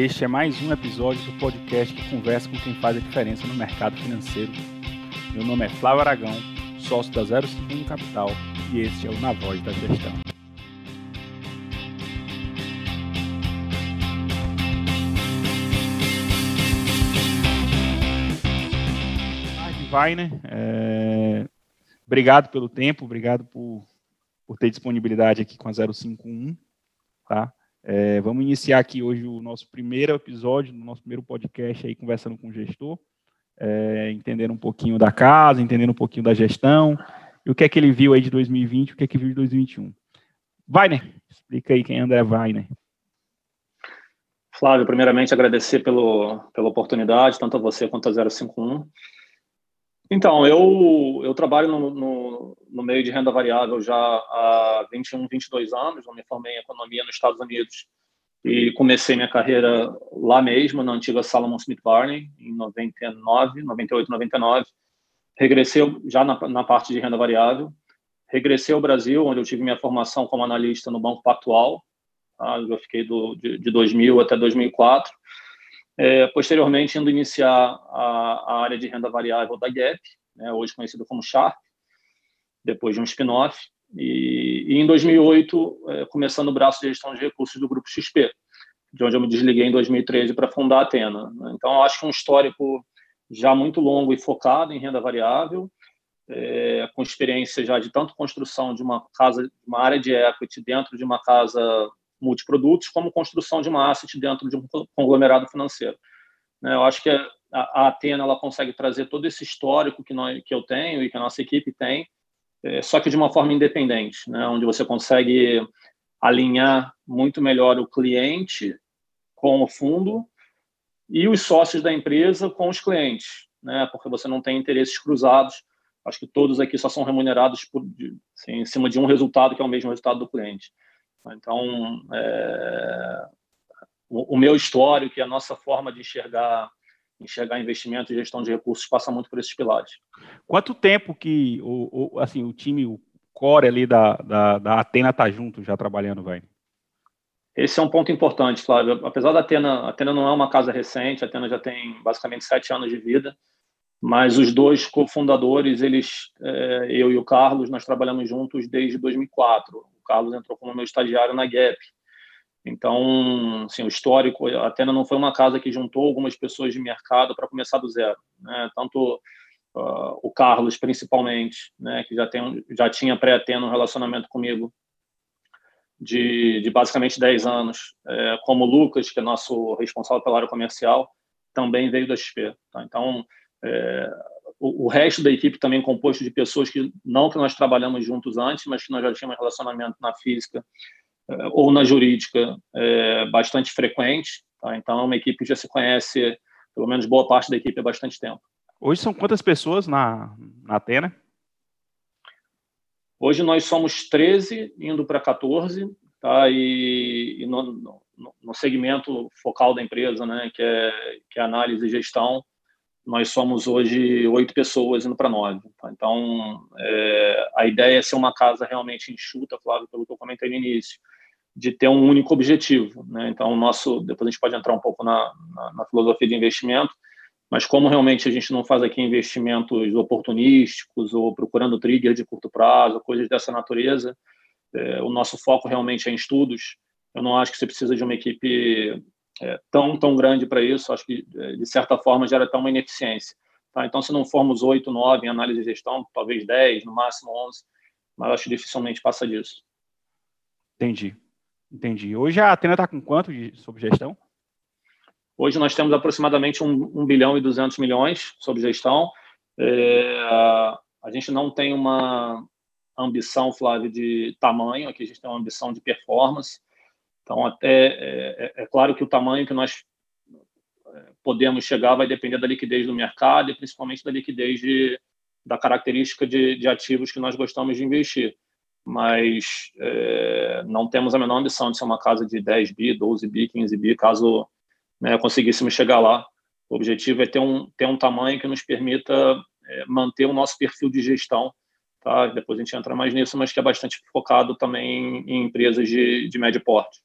Este é mais um episódio do podcast que conversa com quem faz a diferença no mercado financeiro. Meu nome é Flávio Aragão, sócio da 051 Capital, e este é o Na Voz da Gestão. Weiner, é... obrigado pelo tempo, obrigado por, por ter disponibilidade aqui com a 051, tá? É, vamos iniciar aqui hoje o nosso primeiro episódio, no nosso primeiro podcast aí, conversando com o gestor, é, entendendo um pouquinho da casa, entendendo um pouquinho da gestão, e o que é que ele viu aí de 2020, o que é que viu de 2021. Weiner, explica aí quem é André Weiner. Flávio, primeiramente agradecer pelo, pela oportunidade, tanto a você quanto a 051. Então, eu, eu trabalho no, no, no, meio de renda variável já há 21, 22 anos. Eu me formei em economia nos Estados Unidos e comecei minha carreira lá mesmo, na antiga Salomon Smith Barney, em 99, 98, 99. Regressei já na, na parte de renda variável. Regressei ao Brasil, onde eu tive minha formação como analista no Banco Pactual. Tá? Eu fiquei do, de, de 2000 até 2004 é, posteriormente, indo iniciar a, a, área de renda variável da Gap, né, hoje conhecida como Sharp, depois de um spin-off. E, e, em 2008, é, começando o braço de gestão de recursos do Grupo XP, de onde eu me desliguei em 2013 para fundar a Atena. Né. Então, acho que um histórico já muito longo e focado em renda variável, é, com experiência já de tanto construção de uma casa, uma área de equity dentro de uma casa multiprodutos, como construção de uma asset dentro de um conglomerado financeiro. Né, eu acho que a Atena ela consegue trazer todo esse histórico que, nós, que eu tenho e que a nossa equipe tem, é, só que de uma forma independente, né, onde você consegue alinhar muito melhor o cliente com o fundo e os sócios da empresa com os clientes, né, porque você não tem interesses cruzados. Acho que todos aqui só são remunerados por, assim, em cima de um resultado que é o mesmo resultado do cliente. Então, é, o, o, meu histórico e a nossa forma de enxergar enxergar investimento e gestão de recursos passa muito por esses pilares. Quanto tempo que o, o assim o time, o core ali da, da, da Atena está junto já trabalhando, vai? Esse é um ponto importante, Flávio. Apesar da Atena, a Atena não é uma casa recente, a Atena já tem basicamente sete anos de vida, mas os dois cofundadores, eles, é, eu e o Carlos, nós trabalhamos juntos desde 2004. Carlos entrou como meu estagiário na Gap. Então, assim, o histórico, a Atena não foi uma casa que juntou algumas pessoas de mercado para começar do zero. Né? Tanto uh, o Carlos, principalmente, né, que já, tem, já tinha pré-Atena um relacionamento comigo de, de basicamente 10 anos, é, como o Lucas, que é nosso responsável pela área comercial, também veio da XP. Tá? Então, é, o, o, resto da equipe também composto de pessoas que não que nós trabalhamos juntos antes, mas que nós já tínhamos relacionamento na física é, ou na jurídica é, bastante frequente. Tá? Então, é uma equipe que já se conhece, pelo menos boa parte da equipe há bastante tempo. Hoje são quantas pessoas na, na Atena? Hoje nós somos 13, indo para 14, tá? e, e no, no, no, segmento focal da empresa, né? que, é, que é análise e gestão, nós somos hoje oito pessoas indo para nove. Tá? Então, é, a ideia é ser uma casa realmente enxuta, Flávio, pelo que eu comentei no início, de ter um único objetivo. Né? Então, o nosso, depois a gente pode entrar um pouco na, na, na, filosofia de investimento, mas como realmente a gente não faz aqui investimentos oportunísticos ou procurando trigger de curto prazo, coisas dessa natureza, é, o nosso foco realmente é em estudos. Eu não acho que você precisa de uma equipe é, tão, tão grande para isso, acho que, é, de certa forma, gera até uma ineficiência. Tá? Então, se não formos 8, 9 em análise de gestão, talvez 10, no máximo 11, mas acho que dificilmente passa disso. Entendi. Entendi. Hoje a Atena está com quanto de, sobre gestão? Hoje nós temos aproximadamente 1, 1 bilhão e 200 milhões sobre gestão. É, a gente não tem uma ambição, Flávio, de tamanho, aqui a gente tem uma ambição de performance. Então, até é, é, é claro que o tamanho que nós é, podemos chegar vai depender da liquidez do mercado e principalmente da liquidez de, da característica de, de ativos que nós gostamos de investir. Mas é, não temos a menor ambição de ser uma casa de 10 bi, 12 bi, 15 bi, caso né, conseguíssemos chegar lá. O objetivo é ter um, ter um tamanho que nos permita é, manter o nosso perfil de gestão. Tá? Depois a gente entra mais nisso, mas que é bastante focado também em empresas de, de médio porte.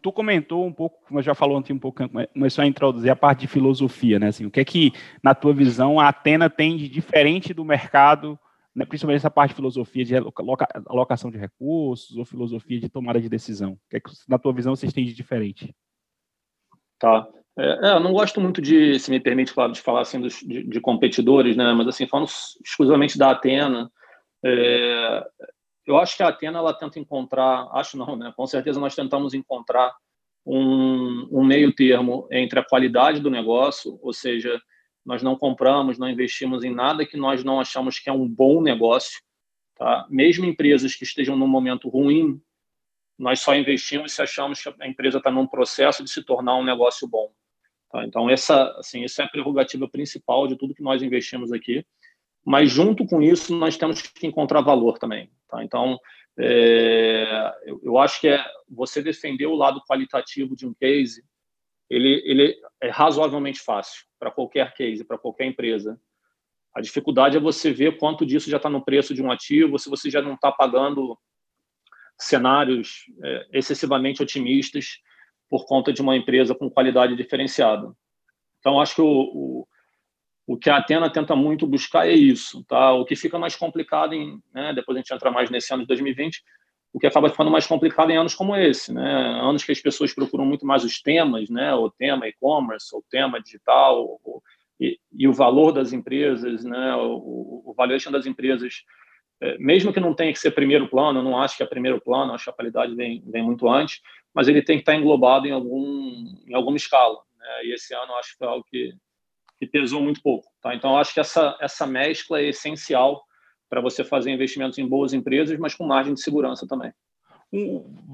Tu comentou um pouco, como já falou ontem um pouco, começou a introduzir a parte de filosofia, né? Assim, o que é que, na tua visão, a Atena tem de diferente do mercado, né, principalmente essa parte de filosofia de alocação de recursos ou filosofia de tomada de decisão? O que é que, na tua visão, vocês têm de diferente? Tá. É, é, eu não gosto muito de, se me permite, claro, de falar assim dos, de, de competidores, né? Mas assim, falando exclusivamente da Atena, é, eu acho que a Atena ela tenta encontrar, acho não, né? Com certeza nós tentamos encontrar um, um meio termo entre a qualidade do negócio, ou seja, nós não compramos, não investimos em nada que nós não achamos que é um bom negócio, tá? Mesmo empresas que estejam num momento ruim, nós só investimos se achamos que a empresa está num processo de se tornar um negócio bom. Tá? Então, essa, assim, essa é a prerrogativa principal de tudo que nós investimos aqui. Mas, junto com isso, nós temos que encontrar valor também. Tá? Então, é, eu, eu, acho que é você defender o lado qualitativo de um case, ele, ele é razoavelmente fácil para qualquer case, para qualquer empresa. A dificuldade é você ver quanto disso já está no preço de um ativo, se você já não está pagando cenários é, excessivamente otimistas por conta de uma empresa com qualidade diferenciada. Então, acho que o, o, o, que a Atena tenta muito buscar é isso. Tá? O que fica mais complicado, em, né, depois a gente entra mais nesse ano de 2020, o que acaba ficando mais complicado em anos como esse, né? anos que as pessoas procuram muito mais os temas, né? o tema e-commerce, o tema digital, o, e, e, o valor das empresas, né? o, o valuation das empresas é, mesmo que não tenha que ser primeiro plano, eu não acho que é primeiro plano, acho que a qualidade vem, vem muito antes, mas ele tem que estar englobado em, algum, em alguma escala. Né? E esse ano acho que foi algo que, que pesou muito pouco. Tá? Então, acho que essa, essa mescla é essencial para você fazer investimentos em boas empresas, mas com margem de segurança também.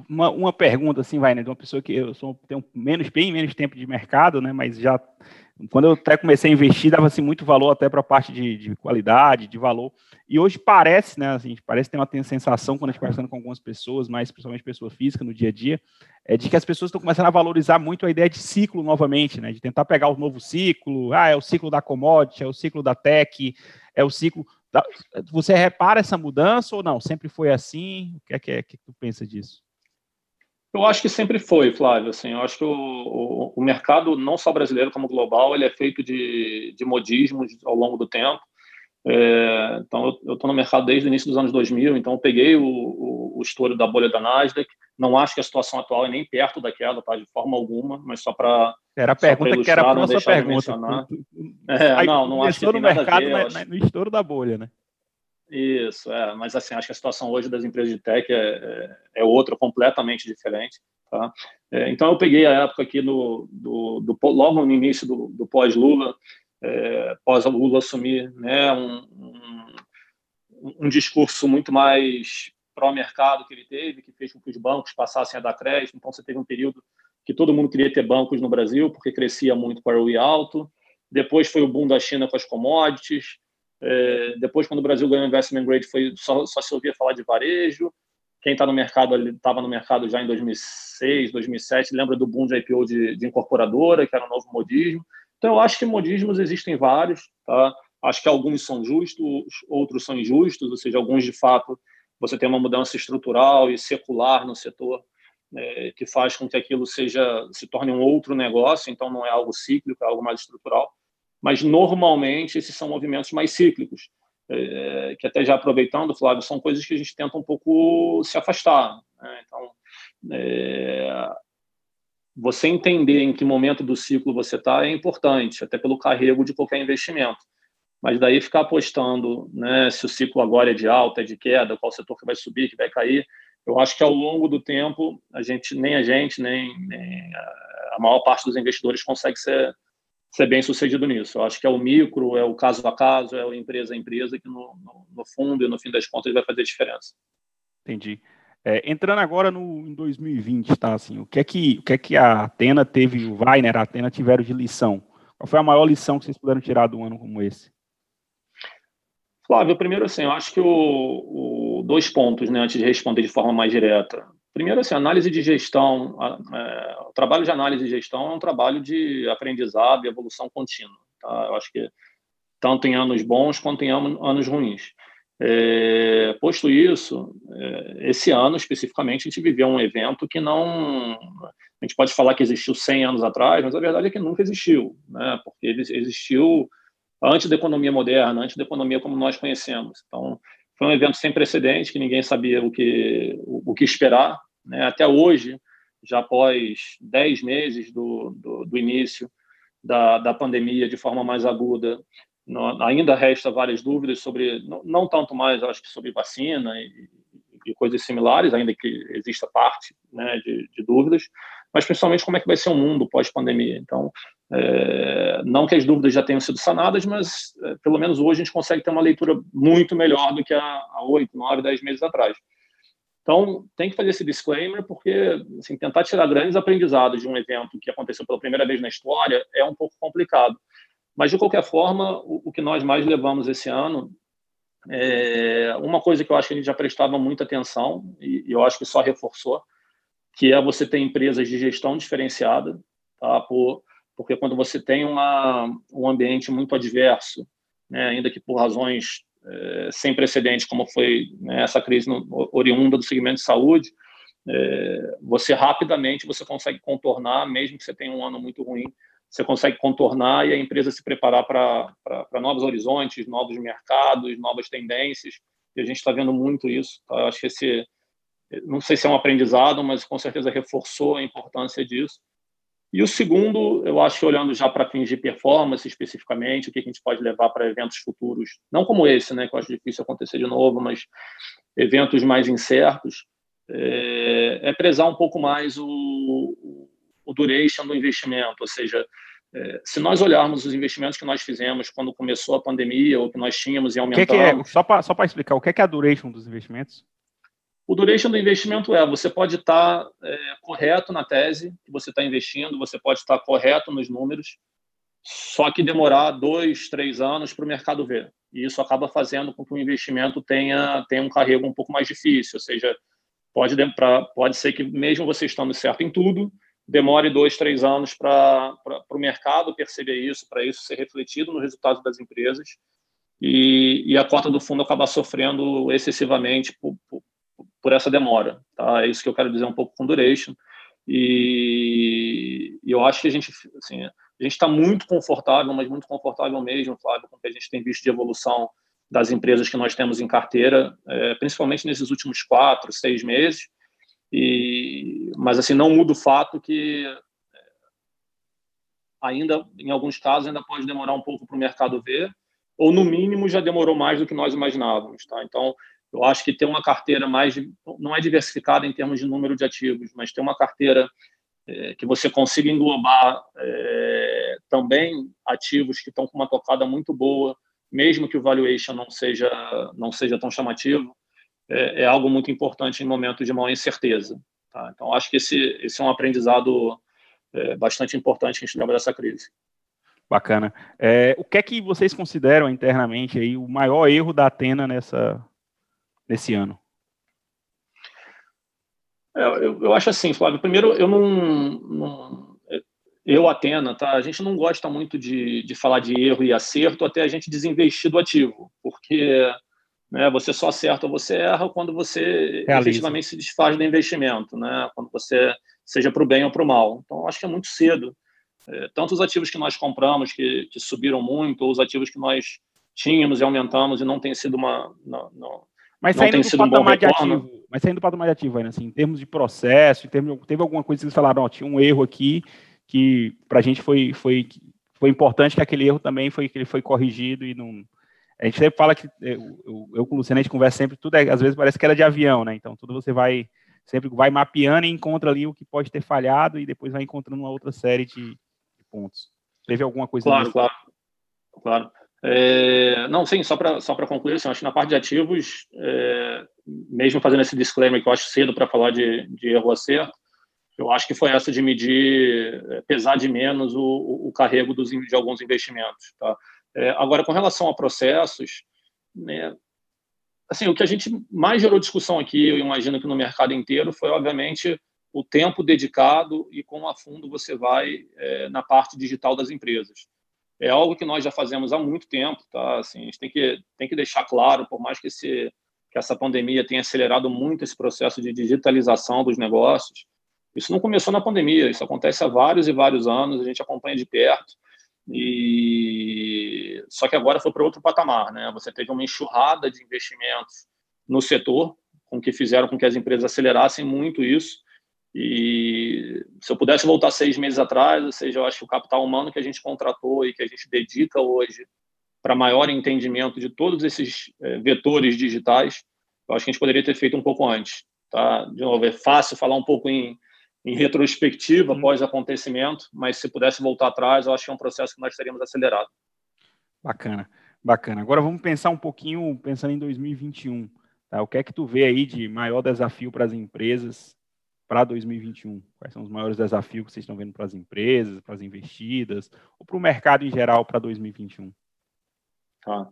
Uma, uma pergunta assim, vai, né, de uma pessoa que eu sou, tenho menos, bem menos tempo de mercado, né, mas já quando eu até comecei a investir, dava assim, muito valor até para a parte de, de, qualidade, de valor. E hoje parece, né? Assim, parece ter uma tem sensação quando a gente conversando com algumas pessoas, mais principalmente pessoa física no dia a dia, é de que as pessoas estão começando a valorizar muito a ideia de ciclo novamente, né? De tentar pegar o novo ciclo. Ah, é o ciclo da commodity, é o ciclo da tech, é o ciclo. Você repara essa mudança ou não? Sempre foi assim? O que é que, é, que tu pensa disso? Eu acho que sempre foi, Flávio. Assim, eu acho que o, o, o, mercado, não só brasileiro como global, ele é feito de, de modismos ao longo do tempo. É, então, eu estou no mercado desde o início dos anos 2000, então eu peguei o, o, o estouro da bolha da Nasdaq. Não acho que a situação atual é nem perto daquela, tá? De forma alguma, mas só para. Era a pergunta que era a nossa pergunta. É, não, não acho que tem no mercado, ver, no estouro da bolha, né? Isso, é, mas assim, acho que a situação hoje das empresas de tech é, é, é outra, completamente diferente. Tá? É, então, eu peguei a época aqui do, do, do logo no início do, do pós-Lula, é, pós-Lula assumir né, um, um, um, discurso muito mais pró-mercado que ele teve, que fez com que os bancos passassem a dar crédito. Então, você teve um período que todo mundo queria ter bancos no Brasil, porque crescia muito para o ROI alto. Depois foi o boom da China com as commodities. É, depois, quando o Brasil ganhou o investment grade, foi só, só se ouvia falar de varejo. Quem está no mercado, estava no mercado já em 2006, 2007, lembra do boom de IPO de, de, incorporadora, que era um novo modismo. Então, eu acho que modismos existem vários. Tá? Acho que alguns são justos, outros são injustos, ou seja, alguns de fato você tem uma mudança estrutural e secular no setor é, que faz com que aquilo seja se torne um outro negócio. Então, não é algo cíclico, é algo mais estrutural mas normalmente esses são movimentos mais cíclicos, é, que até já aproveitando, Flávio, são coisas que a gente tenta um pouco se afastar. Né? Então, é, você entender em que momento do ciclo você está é importante, até pelo carrego de qualquer investimento. Mas daí ficar apostando né, se o ciclo agora é de alta, é de queda, qual setor que vai subir, que vai cair, eu acho que ao longo do tempo, a gente, nem a gente, nem, nem a maior parte dos investidores consegue ser ser bem sucedido nisso. Eu acho que é o micro, é o caso a caso, é o empresa a empresa que no, no, no fundo e no fim das contas vai fazer diferença. Entendi. É, entrando agora no em 2020, tá? Assim, o que é que o que é que a Atena teve, o Weiner, a Atena tiveram de lição? Qual foi a maior lição que vocês puderam tirar de um ano como esse? Flávio, primeiro assim, eu acho que o, o dois pontos, né, antes de responder de forma mais direta. Primeiro, assim, análise de gestão, é, o trabalho de análise de gestão é um trabalho de aprendizado e evolução contínua. Tá? Eu acho que tanto em anos bons quanto em anos ruins. É, posto isso, é, esse ano especificamente a gente viveu um evento que não. A gente pode falar que existiu 100 anos atrás, mas a verdade é que nunca existiu, né? porque ele existiu antes da economia moderna, antes da economia como nós conhecemos. Então, foi um evento sem precedente, que ninguém sabia o que, o, o que esperar. Né? Até hoje, já após 10 meses do, do, do início da, da pandemia de forma mais aguda, ainda resta várias dúvidas sobre, não, não, tanto mais, acho que sobre vacina e, e coisas similares, ainda que exista parte né, de, de, dúvidas, mas principalmente como é que vai ser o mundo pós-pandemia. Então, é, não que as dúvidas já tenham sido sanadas, mas é, pelo menos hoje a gente consegue ter uma leitura muito melhor do que há oito, nove, dez meses atrás. Então, tem que fazer esse disclaimer, porque assim, tentar tirar grandes aprendizados de um evento que aconteceu pela primeira vez na história é um pouco complicado. Mas, de qualquer forma, o, o que nós mais levamos esse ano é uma coisa que eu acho que a gente já prestava muita atenção, e, e eu acho que só reforçou, que é você ter empresas de gestão diferenciada, tá? Por, porque quando você tem uma, um ambiente muito adverso, né, ainda que por razões é, sem precedentes, como foi né, essa crise no, oriunda do segmento de saúde, é, você rapidamente você consegue contornar, mesmo que você tenha um ano muito ruim, você consegue contornar e a empresa se preparar para novos horizontes, novos mercados, novas tendências. E a gente está vendo muito isso. Tá? Acho que esse, não sei se é um aprendizado, mas com certeza reforçou a importância disso. E o segundo, eu acho que olhando já para fins de performance especificamente, o que a gente pode levar para eventos futuros, não como esse, né, que eu acho difícil acontecer de novo, mas eventos mais incertos, é, é prezar um pouco mais o, o duration do investimento, ou seja, é, se nós olharmos os investimentos que nós fizemos quando começou a pandemia ou que nós tínhamos e aumentamos... Que que é, só para explicar, o que é, que é a duration dos investimentos? O duration do investimento é, você pode estar é, correto na tese que você está investindo, você pode estar correto nos números, só que demorar dois, três anos para o mercado ver. E isso acaba fazendo com que o investimento tenha, tenha um carrego um pouco mais difícil, ou seja, pode, pra, pode ser que mesmo você estando certo em tudo, demore dois, três anos para o mercado perceber isso, para isso ser refletido no resultado das empresas e, e, a cota do fundo acabar sofrendo excessivamente por, por, por essa demora. Tá? É isso que eu quero dizer um pouco com duration. E, e eu acho que a gente assim, a gente está muito confortável, mas muito confortável mesmo, Flávio, com o que a gente tem visto de evolução das empresas que nós temos em carteira, é, principalmente nesses últimos quatro, seis meses. E, mas assim não muda o fato que é, ainda, em alguns casos, ainda pode demorar um pouco para o mercado ver, ou no mínimo já demorou mais do que nós imaginávamos. Tá? Então, eu acho que ter uma carteira mais, não é diversificada em termos de número de ativos, mas ter uma carteira é, que você consiga englobar é, também ativos que estão com uma tocada muito boa, mesmo que o valuation não seja não seja tão chamativo, é, é algo muito importante em momentos de maior incerteza. Tá? Então, acho que esse, esse é um aprendizado é, bastante importante que a gente leva dessa crise. Bacana. É, o que é que vocês consideram internamente aí o maior erro da Atena nessa nesse ano? É, eu, eu, acho assim, Flávio. Primeiro, eu não, não, eu Atena, tá? A gente não gosta muito de, de falar de erro e acerto até a gente desinvestir do ativo, porque né, você só acerta ou você erra quando você Realiza. efetivamente se desfaz do investimento, né? Quando você seja para o bem ou para o mal. Então, acho que é muito cedo. É, tanto os ativos que nós compramos que, que subiram muito, ou os ativos que nós tínhamos e aumentamos e não tem sido uma não, não, mas saindo tem sido um bom ativo, mas saindo do patamar ativo, ainda assim, em termos de processo, em termos de, teve alguma coisa que vocês falaram, ó, tinha um erro aqui que para a gente foi, foi, foi importante que aquele erro também foi que ele foi corrigido e não. A gente sempre fala que eu, eu, eu com o Luciano a gente conversa sempre, tudo é, às vezes parece que era de avião, né? Então tudo você vai sempre vai mapeando e encontra ali o que pode ter falhado e depois vai encontrando uma outra série de, de pontos. Teve alguma coisa? Claro, claro, claro. É, não, sim, só para só concluir, assim, acho que na parte de ativos, é, mesmo fazendo esse disclaimer que eu acho cedo para falar de, de erro acerto, eu acho que foi essa de medir, é, pesar de menos o, o carrego dos, de alguns investimentos. Tá? É, agora, com relação a processos, né, assim, o que a gente mais gerou discussão aqui, eu imagino que no mercado inteiro, foi, obviamente, o tempo dedicado e quão a fundo você vai é, na parte digital das empresas. É algo que nós já fazemos há muito tempo, tá? Assim, a gente tem que, tem que deixar claro, por mais que, esse, que essa pandemia tenha acelerado muito esse processo de digitalização dos negócios, isso não começou na pandemia, isso acontece há vários e vários anos, a gente acompanha de perto, e só que agora foi para outro patamar, né? Você teve uma enxurrada de investimentos no setor, com que fizeram com que as empresas acelerassem muito isso, e se eu pudesse voltar seis meses atrás, ou seja, eu acho que o capital humano que a gente contratou e que a gente dedica hoje para maior entendimento de todos esses é, vetores digitais, eu acho que a gente poderia ter feito um pouco antes. Tá? De novo, é fácil falar um pouco em, em retrospectiva, uhum. pós-acontecimento, mas se pudesse voltar atrás, eu acho que é um processo que nós teríamos acelerado. Bacana, bacana. Agora vamos pensar um pouquinho, pensando em 2021. Tá? O que é que tu vê aí de maior desafio para as empresas para 2021? Quais são os maiores desafios que vocês estão vendo para as empresas, para as investidas, ou para o mercado em geral para 2021? Tá.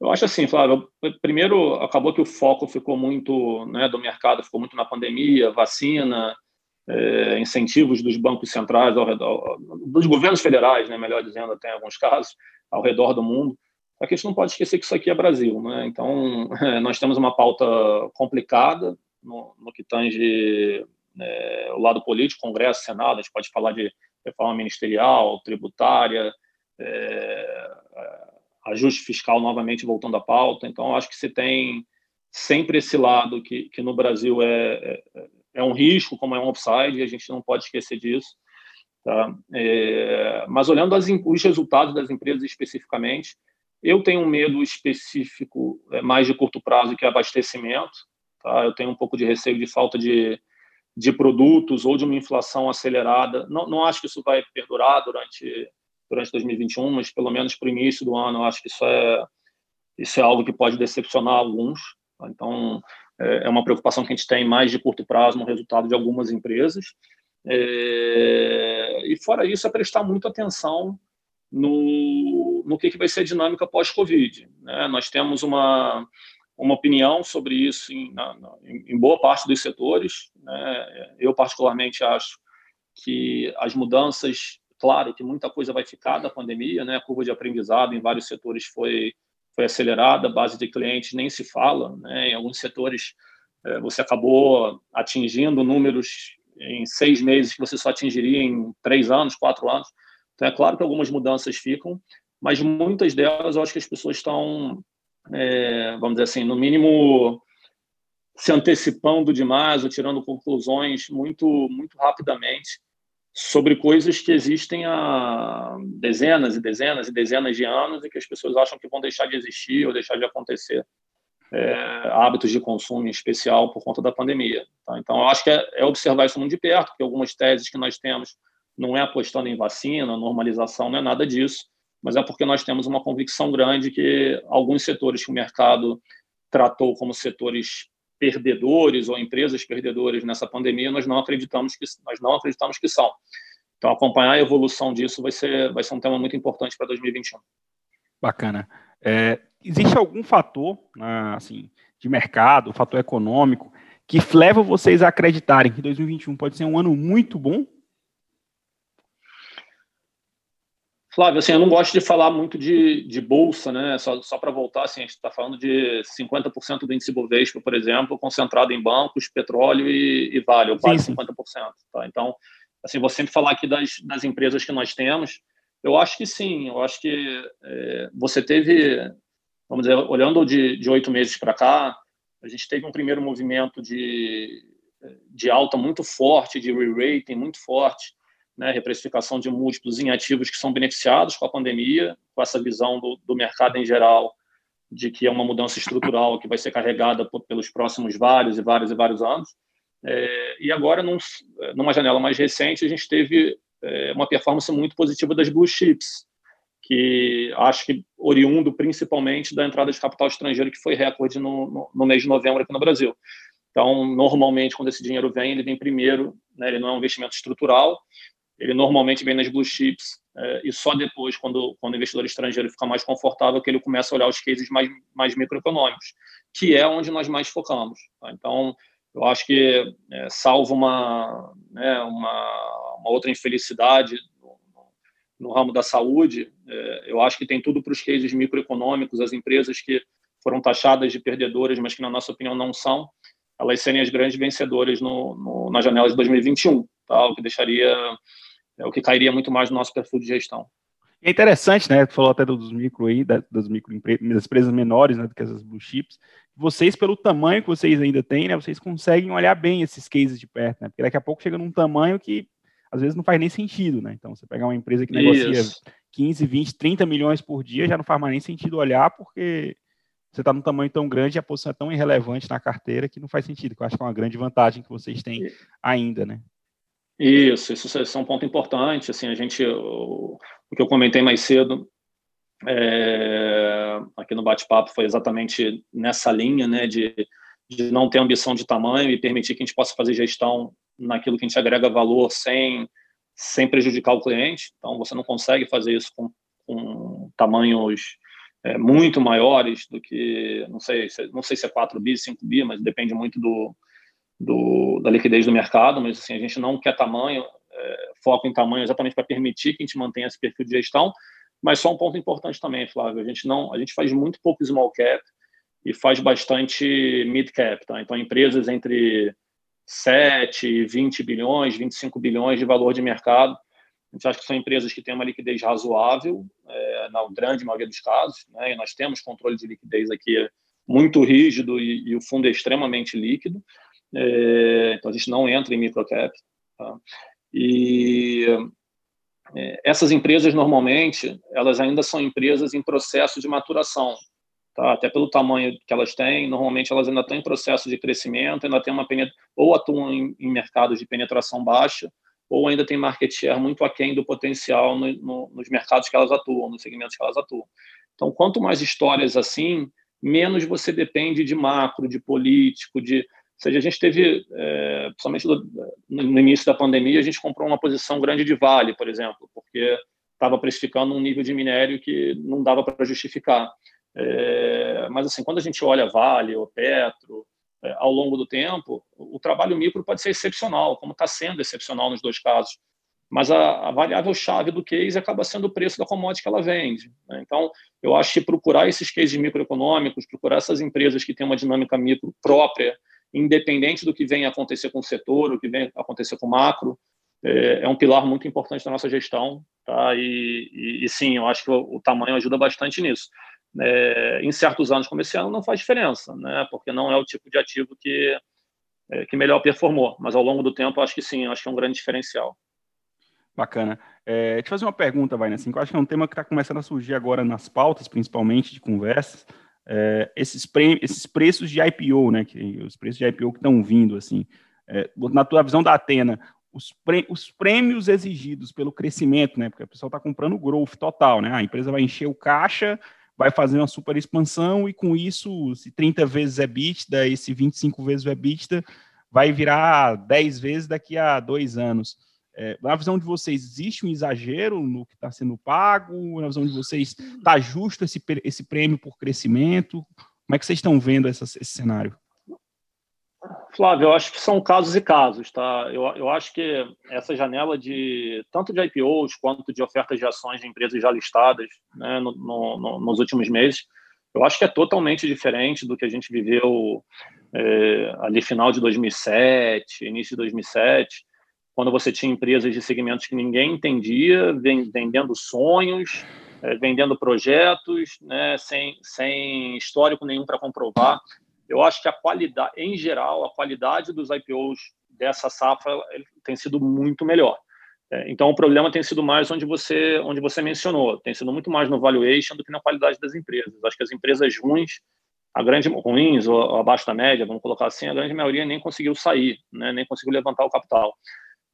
Eu acho assim, Flávio, primeiro acabou que o foco ficou muito, né, do mercado ficou muito na pandemia, vacina, é, incentivos dos bancos centrais ao redor, dos governos federais, né, melhor dizendo, até em alguns casos, ao redor do mundo. Que a gente não pode esquecer que isso aqui é Brasil, né? Então, nós temos uma pauta complicada no, no que tange é, o lado político, Congresso, Senado, a gente pode falar de reforma ministerial, tributária, é, ajuste fiscal novamente voltando à pauta. Então, acho que se tem sempre esse lado que, que no Brasil é, é, é um risco, como é um upside, e a gente não pode esquecer disso. Tá? É, mas olhando as, os resultados das empresas especificamente, eu tenho um medo específico é, mais de curto prazo que é abastecimento. Tá? Eu tenho um pouco de receio de falta de, de produtos ou de uma inflação acelerada. Não, não acho que isso vai perdurar durante, durante 2021, mas pelo menos para o início do ano, acho que isso é, isso é algo que pode decepcionar alguns. Tá? Então, é, é uma preocupação que a gente tem mais de curto prazo no resultado de algumas empresas. É, e fora isso, é prestar muita atenção no, no que, que vai ser a dinâmica pós-Covid. Né? Nós temos uma, uma opinião sobre isso em, na, em, boa parte dos setores. Né? Eu, particularmente, acho que as mudanças, claro que muita coisa vai ficar da pandemia, né? a curva de aprendizado em vários setores foi, foi acelerada, a base de clientes nem se fala. Né? Em alguns setores, é, você acabou atingindo números em seis meses que você só atingiria em três anos, quatro anos. Então, é claro que algumas mudanças ficam, mas muitas delas eu acho que as pessoas estão é, vamos dizer assim, no mínimo se antecipando demais ou tirando conclusões muito, muito rapidamente sobre coisas que existem há dezenas e dezenas e dezenas de anos e que as pessoas acham que vão deixar de existir ou deixar de acontecer. É, hábitos de consumo em especial por conta da pandemia. Tá? Então, eu acho que é, é, observar isso muito de perto, porque algumas teses que nós temos não é apostando em vacina, normalização, não é nada disso, mas é porque nós temos uma convicção grande que alguns setores que o mercado tratou como setores perdedores ou empresas perdedoras nessa pandemia, nós não acreditamos que nós não acreditamos que são. Então acompanhar a evolução disso vai ser vai ser um tema muito importante para 2021. Bacana. É, existe algum fator, né, assim, de mercado, fator econômico, que leva vocês a acreditarem que 2021 pode ser um ano muito bom Flávio, assim, eu não gosto de falar muito de, de bolsa, né? Só, só para voltar, assim, a gente está falando de 50% do índice Bovespa, por exemplo, concentrado em bancos, petróleo e, e vale, ou quase sim, sim. 50%. Tá? Então, assim, vou sempre falar aqui das, das empresas que nós temos. Eu acho que sim, eu acho que é, você teve, vamos dizer, olhando de oito meses para cá, a gente teve um primeiro movimento de, de alta muito forte, de re-rating muito forte, né, reprecificação de múltiplos em ativos que são beneficiados com a pandemia, com essa visão do, do mercado em geral de que é uma mudança estrutural que vai ser carregada por, pelos próximos vários e vários e vários anos. É, e agora, num, numa janela mais recente, a gente teve é, uma performance muito positiva das blue chips, que acho que oriundo principalmente da entrada de capital estrangeiro, que foi recorde no, no, no mês de novembro aqui no Brasil. Então, normalmente, quando esse dinheiro vem, ele vem primeiro, né, ele não é um investimento estrutural, ele normalmente vem nas blue chips é, e só depois, quando, quando o investidor estrangeiro fica mais confortável, que ele começa a olhar os cases mais, mais microeconômicos, que é onde nós mais focamos. Tá? Então, eu acho que, é, salvo uma, né, uma, uma, outra infelicidade no, no ramo da saúde, é, eu acho que tem tudo para os cases microeconômicos, as empresas que foram taxadas de perdedoras, mas que, na nossa opinião, não são, elas serem as grandes vencedoras no, no, na janela de 2021, tá? o que deixaria, é, o que cairia muito mais no nosso perfil de gestão. É interessante, né? Tu falou até dos micro aí, das microempresas, das empresas menores, né, do que essas blue chips. Vocês, pelo tamanho que vocês ainda têm, né, vocês conseguem olhar bem esses cases de perto, né? Porque daqui a pouco chega num tamanho que às vezes não faz nem sentido, né? Então, você pegar uma empresa que negocia Isso. 15, 20, 30 milhões por dia, já não faz mais nem sentido olhar, porque você está num tamanho tão grande e a posição é tão irrelevante na carteira que não faz sentido, que eu acho que é uma grande vantagem que vocês têm ainda, né? Isso, isso é um ponto importante. Assim, a gente, o, o que eu comentei mais cedo é, aqui no bate-papo foi exatamente nessa linha, né, de, de não ter ambição de tamanho e permitir que a gente possa fazer gestão naquilo que a gente agrega valor sem, sem prejudicar o cliente. Então, você não consegue fazer isso com, com tamanhos é, muito maiores do que, não sei, não sei se é 4 bi, 5 bi, mas depende muito do, do, da liquidez do mercado, mas assim, a gente não quer tamanho, é, foco em tamanho exatamente para permitir que a gente mantenha esse perfil de gestão, mas só um ponto importante também, Flávio, a gente não, a gente faz muito pouco small cap e faz bastante mid cap, tá? Então empresas entre 7, 20 bilhões, 25 bilhões de valor de mercado. A gente acha que são empresas que têm uma liquidez razoável, é, na grande maioria dos casos, né? e nós temos controle de liquidez aqui muito rígido e, e o fundo é extremamente líquido, é, então a gente não entra em microcap. Tá? E é, essas empresas, normalmente, elas ainda são empresas em processo de maturação, tá? até pelo tamanho que elas têm, normalmente elas ainda estão em processo de crescimento, ainda tem uma ou atuam em, em mercados de penetração baixa, ou ainda tem market share muito aquém do potencial no, no, nos mercados que elas atuam, nos segmentos que elas atuam. Então, quanto mais histórias assim, menos você depende de macro, de político, de ou seja, a gente teve, é, principalmente no início da pandemia, a gente comprou uma posição grande de Vale, por exemplo, porque estava precificando um nível de minério que não dava para justificar. É, mas, assim, quando a gente olha Vale ou Petro, é, ao longo do tempo, o trabalho micro pode ser excepcional, como está sendo excepcional nos dois casos. Mas a, a variável-chave do case acaba sendo o preço da commodity que ela vende. Né? Então, eu acho que procurar esses cases microeconômicos, procurar essas empresas que têm uma dinâmica micro própria, independente do que venha acontecer com o setor, o que venha acontecer com o macro, é, é um pilar muito importante da nossa gestão. Tá? E, e, e sim, eu acho que o, o tamanho ajuda bastante nisso é, em certos anos como esse ano não faz diferença, né? Porque não é o tipo de ativo que é, que melhor performou. Mas ao longo do tempo, acho que sim, acho que é um grande diferencial. Bacana. É, eu fazer uma pergunta, vai, assim, eu acho que é um tema que está começando a surgir agora nas pautas, principalmente de conversas. É, esses, pre esses preços de IPO, né? Que, os preços de IPO que estão vindo, assim. É, na tua visão da Atena, os, os, prêmios exigidos pelo crescimento, né? Porque o pessoal está comprando growth total, né? A empresa vai encher o caixa vai fazer uma super expansão e com isso, se 30 vezes é EBITDA e se 25 vezes é EBITDA, vai virar 10 vezes daqui a dois anos. É, na visão de vocês, existe um exagero no que está sendo pago? Na visão de vocês, está justo esse, esse prêmio por crescimento? Como é que vocês estão vendo essa, esse cenário? Flávio, eu acho que são casos e casos, tá? Eu, eu acho que essa janela de tanto de IPOs quanto de ofertas de ações de empresas já listadas né, no, no, nos últimos meses, eu acho que é totalmente diferente do que a gente viveu é, ali final de 2007, início de 2007, quando você tinha empresas de segmentos que ninguém entendia, vendendo sonhos, é, vendendo projetos, né, sem, sem histórico nenhum para comprovar eu acho que a qualidade, em geral, a qualidade dos IPOs dessa safra tem sido muito melhor. É, então, o problema tem sido mais onde você, onde você mencionou, tem sido muito mais no valuation do que na qualidade das empresas. Acho que as empresas ruins, a grande ruins ou abaixo da média, vamos colocar assim, a grande maioria nem conseguiu sair, né, nem conseguiu levantar o capital.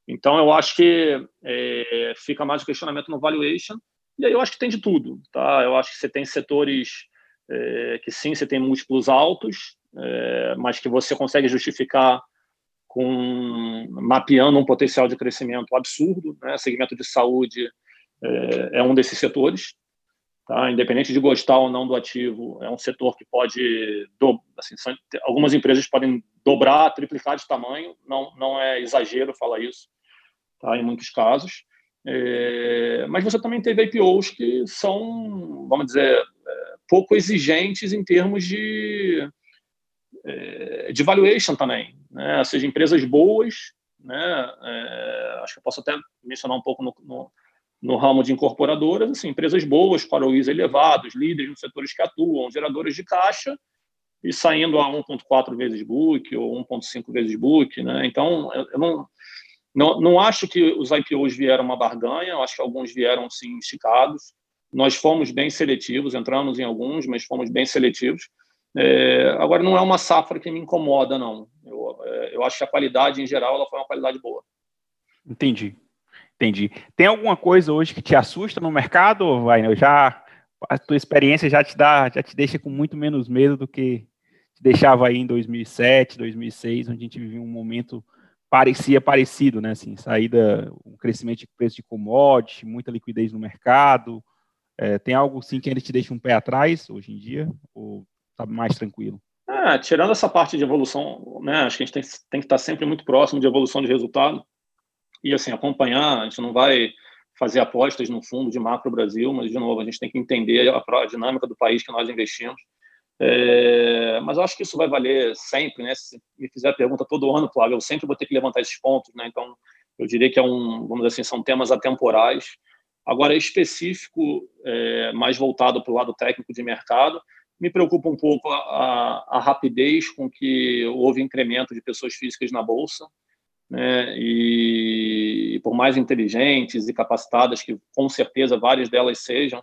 Então, eu acho que é, fica mais o questionamento no valuation. E aí eu acho que tem de tudo, tá? Eu acho que você tem setores é, que sim, você tem múltiplos altos, é, mas que você consegue justificar com mapeando um potencial de crescimento absurdo. Né? Segmento de saúde é, é um desses setores. Tá? Independente de gostar ou não do ativo, é um setor que pode. Do, assim, algumas empresas podem dobrar, triplicar de tamanho, não, não é exagero falar isso, tá? em muitos casos. É, mas você também teve IPOs que são, vamos dizer, é, pouco exigentes em termos de, é, de valuation também. Né? Ou seja, empresas boas, né? É, acho que eu posso até mencionar um pouco no, no, no ramo de incorporadoras, assim, empresas boas, com ROIs elevados, líderes nos setores que atuam, geradores de caixa, e saindo a 1,4 vezes book ou 1,5 vezes book. Né? Então, eu não, não, não acho que os IPOs vieram uma barganha, eu acho que alguns vieram, sim, esticados. Nós fomos bem seletivos, entramos em alguns, mas fomos bem seletivos. É, agora, não é uma safra que me incomoda, não. Eu, é, eu acho que a qualidade, em geral, ela foi uma qualidade boa. Entendi. Entendi. Tem alguma coisa hoje que te assusta no mercado, vai? Já a tua experiência já te dá, já te deixa com muito menos medo do que te deixava aí em 2007, 2006, onde a gente vivia um momento parecia parecido, né? Assim, saída, um crescimento de preço de commodity, muita liquidez no mercado. É, tem algo sim que ainda te deixa um pé atrás hoje em dia? Ou tá mais tranquilo? Ah, tirando essa parte de evolução, né? Acho que a gente tem, tem que estar sempre muito próximo de evolução de resultado e assim acompanhar. A gente não vai fazer apostas no fundo de macro Brasil, mas de novo a gente tem que entender a, a dinâmica do país que nós investimos. É, mas eu acho que isso vai valer sempre, né? Se me fizer a pergunta todo ano, Flávio, eu sempre vou ter que levantar esses pontos, né? Então, eu diria que é um, vamos dizer assim, são temas atemporais. Agora, específico, é, mais voltado para o lado técnico de mercado, me preocupa um pouco a, a, rapidez com que houve incremento de pessoas físicas na bolsa né? E, e por mais inteligentes e capacitadas que com certeza várias delas sejam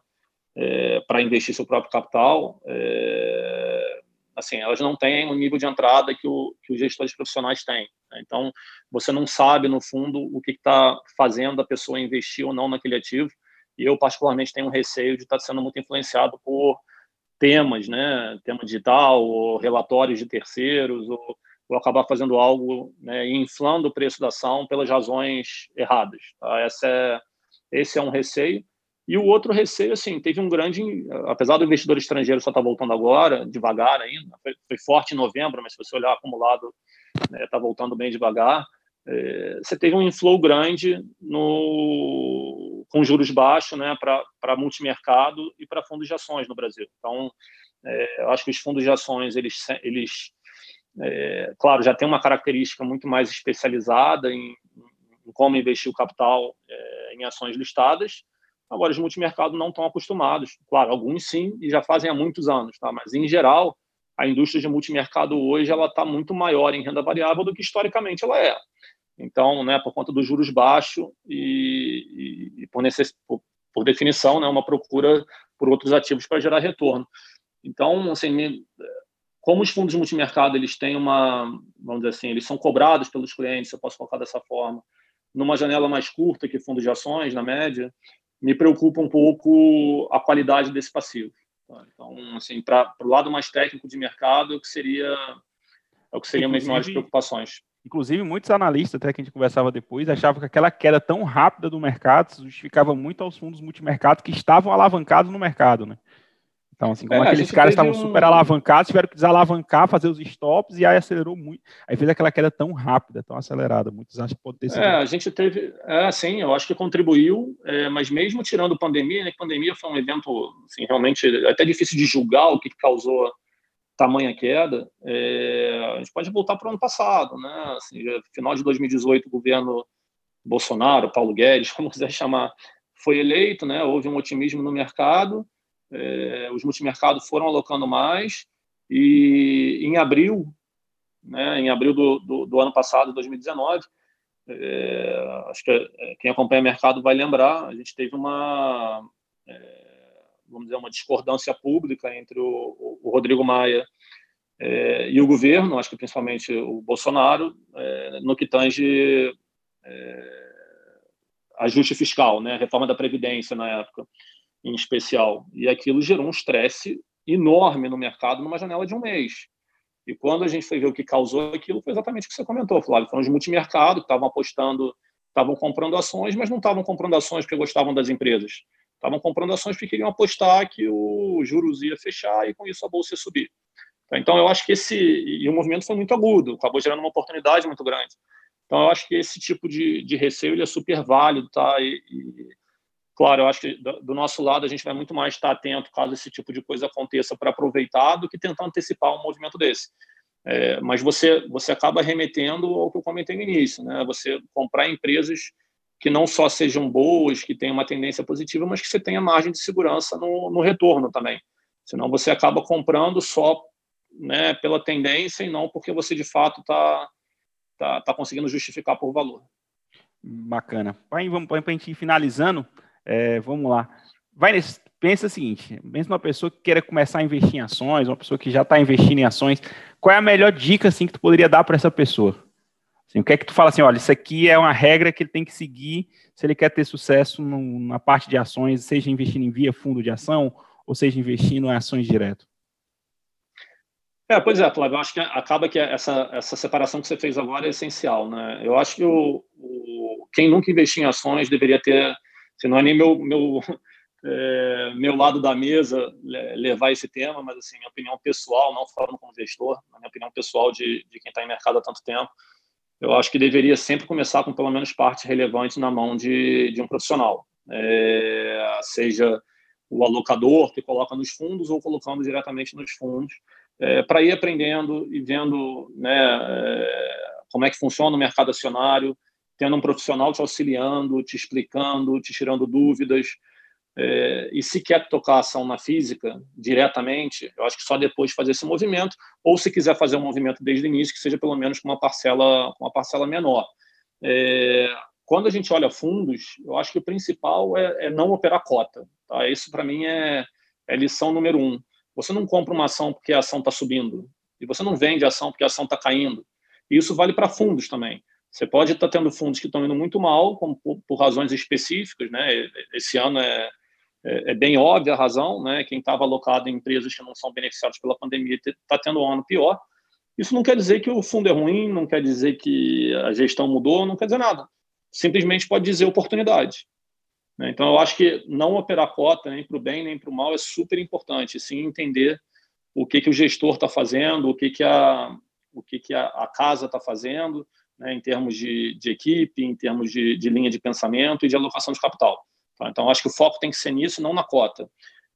é, para investir seu próprio capital, é, assim, elas não têm o nível de entrada que, o, que os gestores profissionais têm. Né? Então, você não sabe, no fundo, o que está fazendo a pessoa investir ou não naquele ativo. E eu, particularmente, tenho um receio de estar tá sendo muito influenciado por temas, né? tema digital, ou relatórios de terceiros, ou ou acabar fazendo algo né, inflando o preço da ação pelas razões erradas. Tá? Essa é, esse é um receio. E o outro receio, assim, teve um grande, apesar do investidor estrangeiro só estar tá voltando agora, devagar ainda, foi, foi, forte em novembro, mas se você olhar acumulado, está né, tá voltando bem devagar. É, você teve um inflow grande no, com juros baixos né, para multimercado e para fundos de ações no Brasil. Então, é, eu acho que os fundos de ações eles, eles é, claro, já tem uma característica muito mais especializada em, em como investir o capital é, em ações listadas. Agora, os multimercados não estão acostumados. Claro, alguns sim, e já fazem há muitos anos, tá? mas, em geral, a indústria de multimercado hoje ela está muito maior em renda variável do que historicamente ela é. Então, né, por conta dos juros baixos e, e, e por, necess... por, por, definição, né, uma procura por outros ativos para gerar retorno. Então, assim, como os fundos multimercado eles têm uma, vamos dizer assim, eles são cobrados pelos clientes, eu posso colocar dessa forma, numa janela mais curta que fundos de ações, na média, me preocupa um pouco a qualidade desse passivo. Tá? Então, assim, para o lado mais técnico de mercado, é o que seria, é o que seriam as maiores preocupações. Inclusive, muitos analistas, até que a gente conversava depois, achavam que aquela queda tão rápida do mercado se justificava muito aos fundos multimercado que estavam alavancados no mercado, né? Então, assim, como é, aqueles caras estavam um... super alavancados, tiveram que desalavancar, fazer os stops e aí acelerou muito. Aí fez aquela queda tão rápida, tão acelerada. Muitos acham que pode ter sido. É, a gente teve. É, sim, eu acho que contribuiu, é, mas mesmo tirando pandemia, né? Pandemia foi um evento, assim, realmente até difícil de julgar o que causou tamanha queda. É, a gente pode voltar para o ano passado, né? Assim, final de 2018, o governo Bolsonaro, Paulo Guedes, como quiser chamar, foi eleito, né? Houve um otimismo no mercado é, os multimercados foram alocando mais e em abril, né, em abril do, do, do ano passado, 2019, é, acho que é, quem acompanha o mercado vai lembrar, a gente teve uma, é, vamos dizer, uma discordância pública entre o, o Rodrigo Maia é, e o governo, acho que principalmente o Bolsonaro, é, no que tange ajuste fiscal, né, reforma da Previdência na época em especial. E aquilo gerou um estresse enorme no mercado numa janela de um mês. E quando a gente foi ver o que causou aquilo, foi exatamente o que você comentou, Flávio. Foram os multimercados que estavam apostando, estavam comprando ações, mas não estavam comprando ações porque gostavam das empresas. Estavam comprando ações porque queriam apostar que o juros ia fechar e com isso a bolsa ia subir. Então, eu acho que esse. E o movimento foi muito agudo, acabou gerando uma oportunidade muito grande. Então, eu acho que esse tipo de, de receio é super válido, tá? E, e, claro, eu acho que do, nosso lado a gente vai muito mais estar atento caso esse tipo de coisa aconteça para aproveitar do que tentar antecipar um movimento desse. É, mas você você acaba remetendo ao que eu comentei no início, né? Você comprar empresas que não só sejam boas, que tenham uma tendência positiva, mas que você tenha margem de segurança no, no retorno também. Senão você acaba comprando só né, pela tendência e não porque você de fato está tá, tá conseguindo justificar por valor. Bacana. Pai, vamos para a gente ir finalizando. É, vamos lá. Vai nesse, pensa o seguinte: pensa numa pessoa que queira começar a investir em ações, uma pessoa que já está investindo em ações. Qual é a melhor dica assim que tu poderia dar para essa pessoa? Assim, o que é que tu fala assim, olha, isso aqui é uma regra que ele tem que seguir se ele quer ter sucesso no, na parte de ações, seja investindo em via fundo de ação, ou seja investindo em ações direto? É, pois é, Flávio, eu acho que acaba que essa, essa separação que você fez agora é essencial, né? Eu acho que o, o quem nunca investiu em ações deveria ter, se não é nem meu, meu, é, meu lado da mesa levar esse tema, mas assim, minha opinião pessoal, não falando como gestor, minha opinião pessoal de, de quem está em mercado há tanto tempo, eu acho que deveria sempre começar com pelo menos parte relevante na mão de, de um profissional, é, seja o alocador que coloca nos fundos ou colocando diretamente nos fundos, é, para ir aprendendo e vendo né, é, como é que funciona o mercado acionário, tendo um profissional te auxiliando, te explicando, te tirando dúvidas. É, e se quer tocar ação na física diretamente, eu acho que só depois fazer esse movimento, ou se quiser fazer um movimento desde o início, que seja pelo menos com uma parcela, uma parcela menor. É, quando a gente olha fundos, eu acho que o principal é, é não operar cota. Tá? Isso, para mim, é, é lição número um. Você não compra uma ação porque a ação está subindo, e você não vende a ação porque a ação está caindo. E isso vale para fundos também. Você pode estar tendo fundos que estão indo muito mal, por, por razões específicas, né? Esse ano é, é, é bem óbvia a razão, né? Quem estava alocado em empresas que não são beneficiadas pela pandemia está tendo um ano pior. Isso não quer dizer que o fundo é ruim, não quer dizer que a gestão mudou, não quer dizer nada. Simplesmente pode dizer oportunidade. Né? Então, eu acho que não operar cota nem para o bem nem para o mal é super importante. Sim, entender o que, que o gestor está fazendo, o que, que a, o que, que a, a casa está fazendo, né, em termos de, de, equipe, em termos de, de, linha de pensamento e de alocação de capital. Tá? Então, acho que o foco tem que ser nisso, não na cota.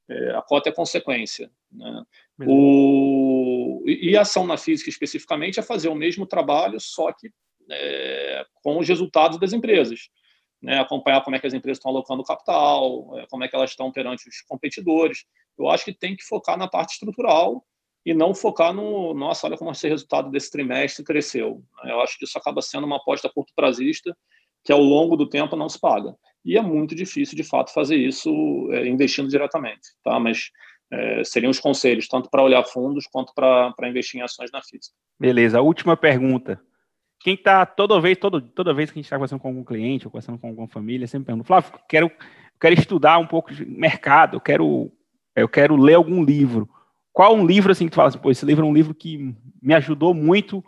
É, a cota é consequência. Né? O, e, a ação na física, especificamente, é fazer o mesmo trabalho, só que é, com os resultados das empresas né, acompanhar como é que as empresas estão alocando capital, é, como é que elas estão perante os competidores. Eu acho que tem que focar na parte estrutural e não focar no, nossa, olha como esse resultado desse trimestre cresceu. Eu acho que isso acaba sendo uma aposta curto prazista que ao longo do tempo não se paga. E é muito difícil, de fato, fazer isso é, investindo diretamente. Tá? Mas é, seriam os conselhos, tanto para olhar fundos quanto para investir em ações na física. Beleza. A última pergunta quem está toda vez, todo, toda vez que a gente está conversando com algum cliente ou conversando com alguma família, sempre pergunta, Flávio, quero, quero estudar um pouco de mercado, eu quero, eu quero ler algum livro. Qual um livro assim que tu fala assim, pô, esse livro é um livro que me ajudou muito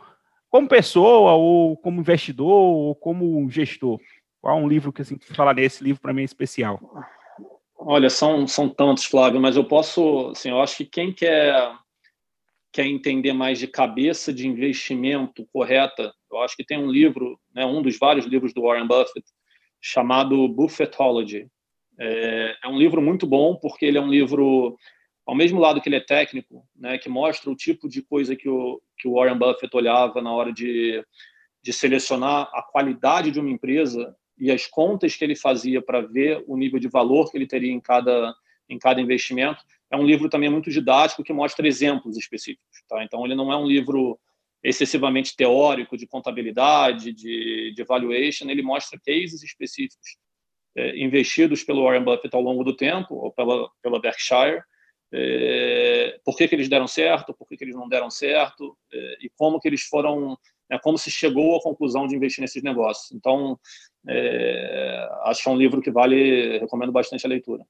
como pessoa, ou como investidor, ou como gestor? Qual um livro que assim tu fala nesse livro para mim é especial? Olha, são, são tantos, Flávio, mas eu posso, assim, eu acho que quem quer quer entender mais de cabeça de investimento correta, eu acho que tem um livro, né, um dos vários livros do Warren Buffett, chamado Buffettology. É, é um livro muito bom, porque ele é um livro, ao mesmo lado que ele é técnico, né, que mostra o tipo de coisa que o, que o Warren Buffett olhava na hora de, de selecionar a qualidade de uma empresa e as contas que ele fazia para ver o nível de valor que ele teria em cada, em cada investimento é um livro também muito didático que mostra exemplos específicos. Tá? Então, ele não é um livro excessivamente teórico de contabilidade, de, de valuation, ele mostra cases específicos é, investidos pelo Warren Buffett ao longo do tempo, ou pela, pela Berkshire, é, por que, que eles deram certo, por que, que eles não deram certo, é, e como que eles foram, né, como se chegou à conclusão de investir nesses negócios. Então, é, acho que é um livro que vale, recomendo bastante a leitura.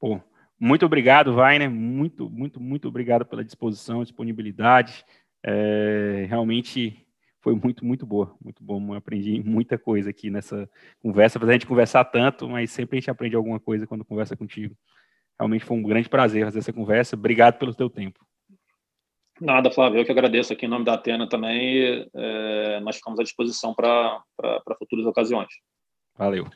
Pô, muito obrigado, Vainer. Muito, muito, muito obrigado pela disposição, disponibilidade. É, realmente foi muito, muito boa. Muito bom. Aprendi muita coisa aqui nessa conversa. Apesar de a gente conversar tanto, mas sempre a gente aprende alguma coisa quando conversa contigo. Realmente foi um grande prazer fazer essa conversa. Obrigado pelo teu tempo. Nada, Flávio, eu que agradeço aqui em nome da Atena também. É, nós ficamos à disposição para futuras ocasiões. Valeu.